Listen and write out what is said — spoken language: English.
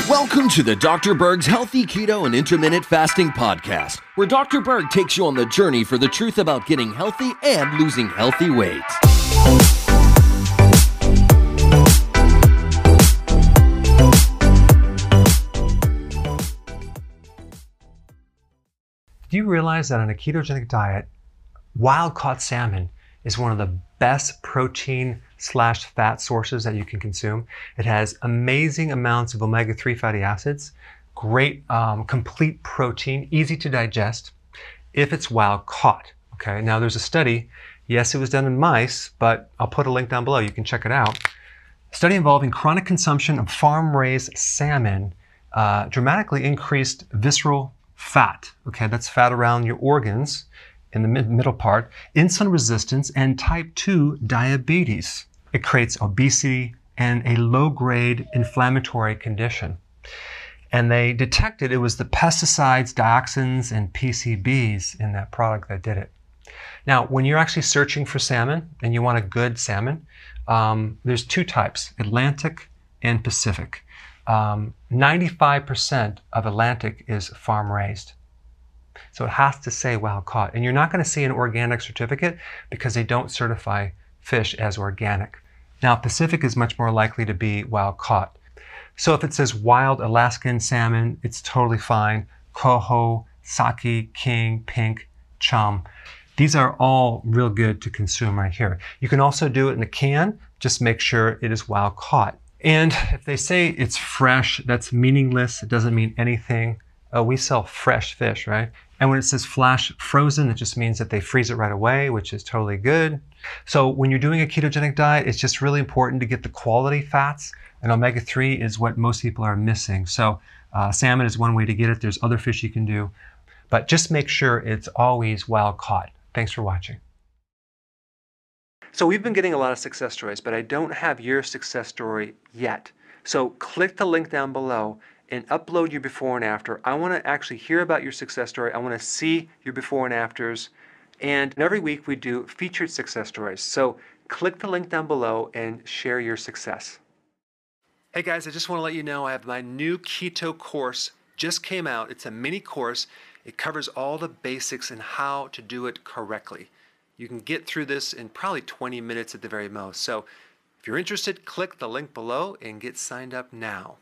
Welcome to the Dr. Berg's Healthy Keto and Intermittent Fasting Podcast, where Dr. Berg takes you on the journey for the truth about getting healthy and losing healthy weight. Do you realize that on a ketogenic diet, wild caught salmon is one of the best protein slash fat sources that you can consume. It has amazing amounts of omega-3 fatty acids, great um, complete protein, easy to digest if it's wild caught. Okay, now there's a study. Yes, it was done in mice, but I'll put a link down below. You can check it out. A study involving chronic consumption of farm-raised salmon uh, dramatically increased visceral fat. Okay, that's fat around your organs in the mid- middle part, insulin resistance, and type 2 diabetes. It creates obesity and a low grade inflammatory condition. And they detected it was the pesticides, dioxins, and PCBs in that product that did it. Now, when you're actually searching for salmon and you want a good salmon, um, there's two types Atlantic and Pacific. Um, 95% of Atlantic is farm raised. So it has to say wild caught. And you're not going to see an organic certificate because they don't certify fish as organic. Now, Pacific is much more likely to be wild caught. So if it says wild Alaskan salmon, it's totally fine. Coho, sockeye, king, pink, chum. These are all real good to consume right here. You can also do it in a can. Just make sure it is wild caught. And if they say it's fresh, that's meaningless. It doesn't mean anything. Uh, we sell fresh fish, right? And when it says flash frozen, it just means that they freeze it right away, which is totally good. So when you're doing a ketogenic diet, it's just really important to get the quality fats, and omega-3 is what most people are missing. So uh, salmon is one way to get it. There's other fish you can do, but just make sure it's always wild caught. Thanks for watching. So we've been getting a lot of success stories, but I don't have your success story yet. So click the link down below and upload your before and after. I want to actually hear about your success story. I want to see your before and afters. And every week we do featured success stories. So click the link down below and share your success. Hey guys, I just want to let you know I have my new keto course just came out. It's a mini course. It covers all the basics and how to do it correctly. You can get through this in probably 20 minutes at the very most. So if you're interested, click the link below and get signed up now.